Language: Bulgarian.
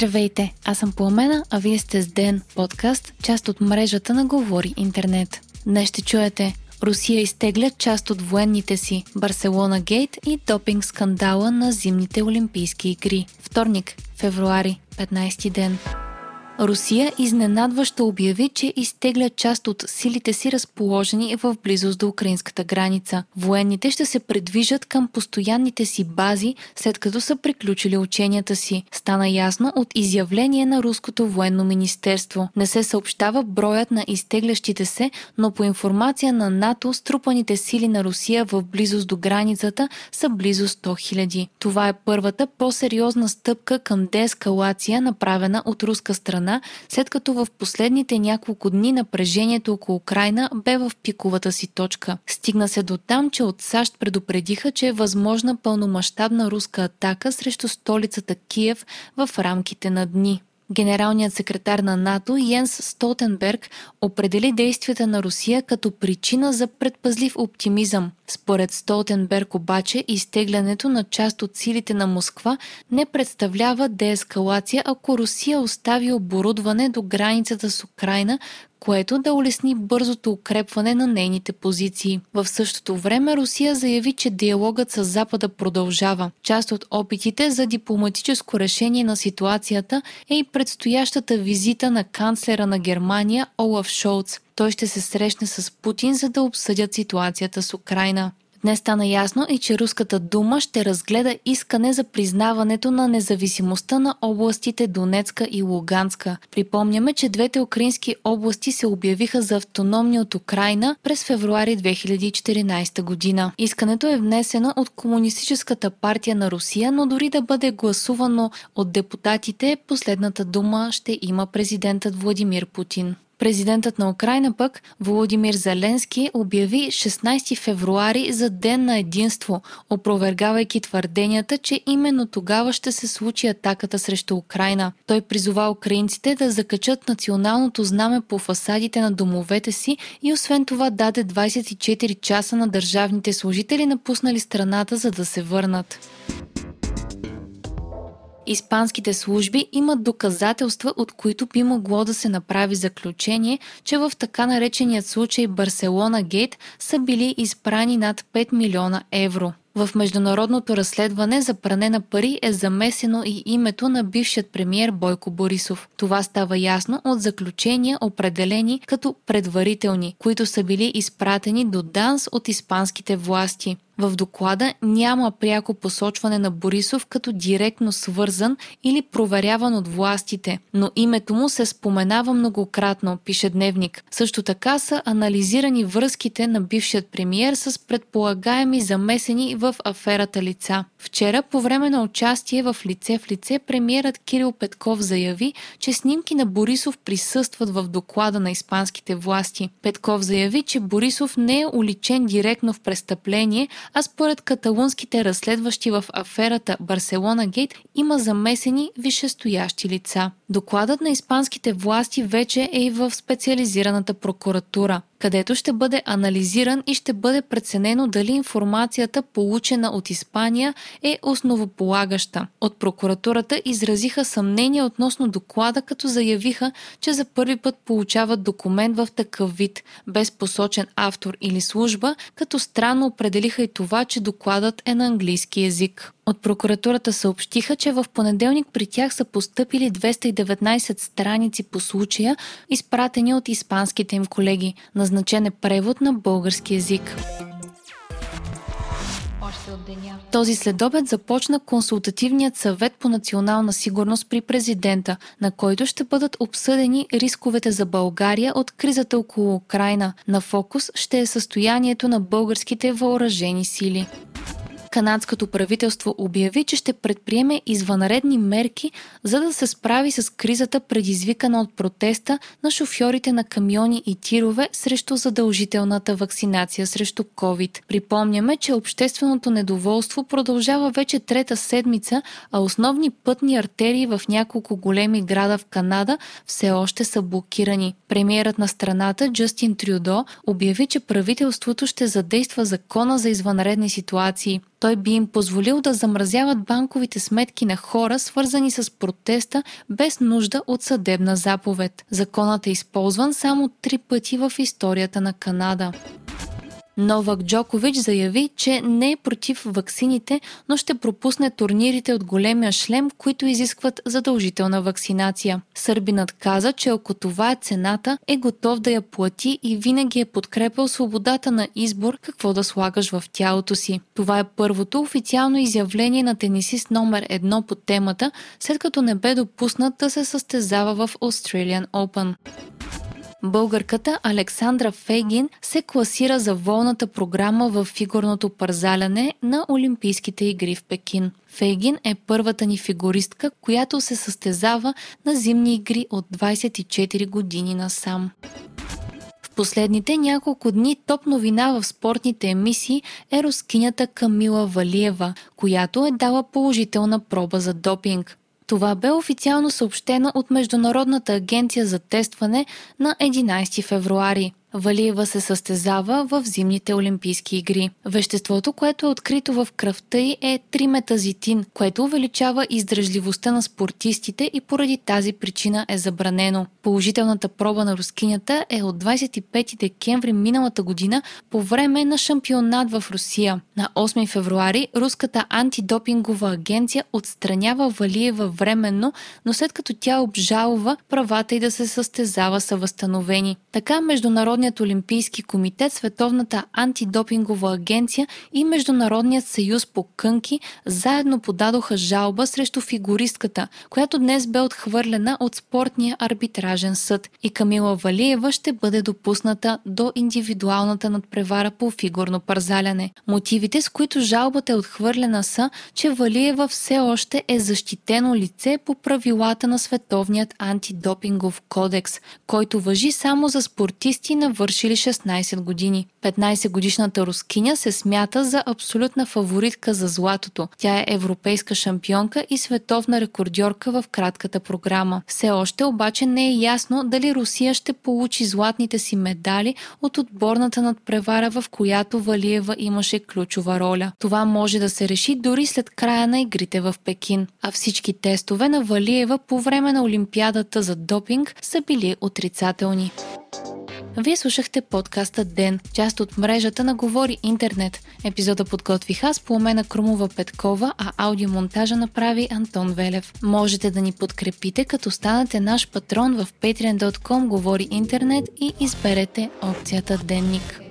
Здравейте, аз съм Пламена, а вие сте с Ден, подкаст, част от мрежата на Говори Интернет. Днес ще чуете Русия изтегля част от военните си, Барселона Гейт и допинг скандала на зимните Олимпийски игри. Вторник, февруари, 15 ден. Русия изненадващо обяви, че изтегля част от силите си разположени в близост до украинската граница. Военните ще се предвижат към постоянните си бази, след като са приключили ученията си. Стана ясно от изявление на Руското военно министерство. Не се съобщава броят на изтеглящите се, но по информация на НАТО, струпаните сили на Русия в близост до границата са близо 100 000. Това е първата по-сериозна стъпка към деескалация, направена от руска страна страна, след като в последните няколко дни напрежението около Украина бе в пиковата си точка. Стигна се до там, че от САЩ предупредиха, че е възможна пълномащабна руска атака срещу столицата Киев в рамките на дни. Генералният секретар на НАТО Йенс Столтенберг определи действията на Русия като причина за предпазлив оптимизъм. Според Столтенберг обаче изтеглянето на част от силите на Москва не представлява деескалация, ако Русия остави оборудване до границата с Украина, което да улесни бързото укрепване на нейните позиции. В същото време Русия заяви, че диалогът с Запада продължава. Част от опитите за дипломатическо решение на ситуацията е и предстоящата визита на канцлера на Германия Олаф Шолц. Той ще се срещне с Путин, за да обсъдят ситуацията с Украина. Днес стана ясно и че Руската дума ще разгледа искане за признаването на независимостта на областите Донецка и Луганска. Припомняме, че двете украински области се обявиха за автономни от Украина през февруари 2014 година. Искането е внесено от Комунистическата партия на Русия, но дори да бъде гласувано от депутатите, последната дума ще има президентът Владимир Путин. Президентът на Украина пък, Володимир Зеленски, обяви 16 февруари за Ден на единство, опровергавайки твърденията, че именно тогава ще се случи атаката срещу Украина. Той призова украинците да закачат националното знаме по фасадите на домовете си и освен това даде 24 часа на държавните служители напуснали страната, за да се върнат. Испанските служби имат доказателства, от които би могло да се направи заключение, че в така нареченият случай Барселона Гейт са били изпрани над 5 милиона евро. В международното разследване за пране на пари е замесено и името на бившият премьер Бойко Борисов. Това става ясно от заключения, определени като предварителни, които са били изпратени до ДАНС от испанските власти. В доклада няма пряко посочване на Борисов като директно свързан или проверяван от властите, но името му се споменава многократно, пише Дневник. Също така са анализирани връзките на бившият премиер с предполагаеми замесени в аферата лица. Вчера, по време на участие в лице в лице, премиерът Кирил Петков заяви, че снимки на Борисов присъстват в доклада на испанските власти. Петков заяви, че Борисов не е уличен директно в престъпление, а според каталунските разследващи в аферата Барселона Гейт има замесени висшестоящи лица. Докладът на испанските власти вече е и в специализираната прокуратура където ще бъде анализиран и ще бъде преценено дали информацията, получена от Испания, е основополагаща. От прокуратурата изразиха съмнение относно доклада, като заявиха, че за първи път получават документ в такъв вид, без посочен автор или служба, като странно определиха и това, че докладът е на английски язик. От прокуратурата съобщиха, че в понеделник при тях са поступили 219 страници по случая, изпратени от испанските им колеги. Назначен е превод на български язик. Този следобед започна консултативният съвет по национална сигурност при президента, на който ще бъдат обсъдени рисковете за България от кризата около Украина. На фокус ще е състоянието на българските въоръжени сили канадското правителство обяви, че ще предприеме извънредни мерки, за да се справи с кризата, предизвикана от протеста на шофьорите на камиони и тирове срещу задължителната вакцинация срещу COVID. Припомняме, че общественото недоволство продължава вече трета седмица, а основни пътни артерии в няколко големи града в Канада все още са блокирани. Премиерът на страната Джастин Трюдо обяви, че правителството ще задейства закона за извънредни ситуации. Той би им позволил да замразяват банковите сметки на хора, свързани с протеста, без нужда от съдебна заповед. Законът е използван само три пъти в историята на Канада. Новак Джокович заяви, че не е против ваксините, но ще пропусне турнирите от големия шлем, които изискват задължителна вакцинация. Сърбинът каза, че ако това е цената, е готов да я плати и винаги е подкрепил свободата на избор какво да слагаш в тялото си. Това е първото официално изявление на тенисист номер едно по темата, след като не бе допуснат да се състезава в Australian Open. Българката Александра Фейгин се класира за волната програма в фигурното парзаляне на Олимпийските игри в Пекин. Фейгин е първата ни фигуристка, която се състезава на зимни игри от 24 години насам. В последните няколко дни топ новина в спортните емисии е рускинята Камила Валиева, която е дала положителна проба за допинг. Това бе официално съобщено от Международната агенция за тестване на 11 февруари. Валиева се състезава в зимните Олимпийски игри. Веществото, което е открито в кръвта й е триметазитин, което увеличава издръжливостта на спортистите и поради тази причина е забранено. Положителната проба на рускинята е от 25 декември миналата година по време на шампионат в Русия. На 8 февруари руската антидопингова агенция отстранява Валиева временно, но след като тя обжалва, правата и да се състезава са възстановени. Така Международната Международният олимпийски комитет, Световната антидопингова агенция и Международният съюз по кънки заедно подадоха жалба срещу фигуристката, която днес бе отхвърлена от спортния арбитражен съд и Камила Валиева ще бъде допусната до индивидуалната надпревара по фигурно парзаляне. Мотивите, с които жалбата е отхвърлена са, че Валиева все още е защитено лице по правилата на Световният антидопингов кодекс, който въжи само за спортисти на навършили 16 години. 15-годишната рускиня се смята за абсолютна фаворитка за златото. Тя е европейска шампионка и световна рекордьорка в кратката програма. Все още обаче не е ясно дали Русия ще получи златните си медали от отборната надпревара, в която Валиева имаше ключова роля. Това може да се реши дори след края на игрите в Пекин. А всички тестове на Валиева по време на Олимпиадата за допинг са били отрицателни. Вие слушахте подкаста Ден, част от мрежата на Говори Интернет. Епизода подготвих аз по умена Крумова Петкова, а аудиомонтажа направи Антон Велев. Можете да ни подкрепите, като станете наш патрон в patreon.com Говори Интернет и изберете опцията Денник.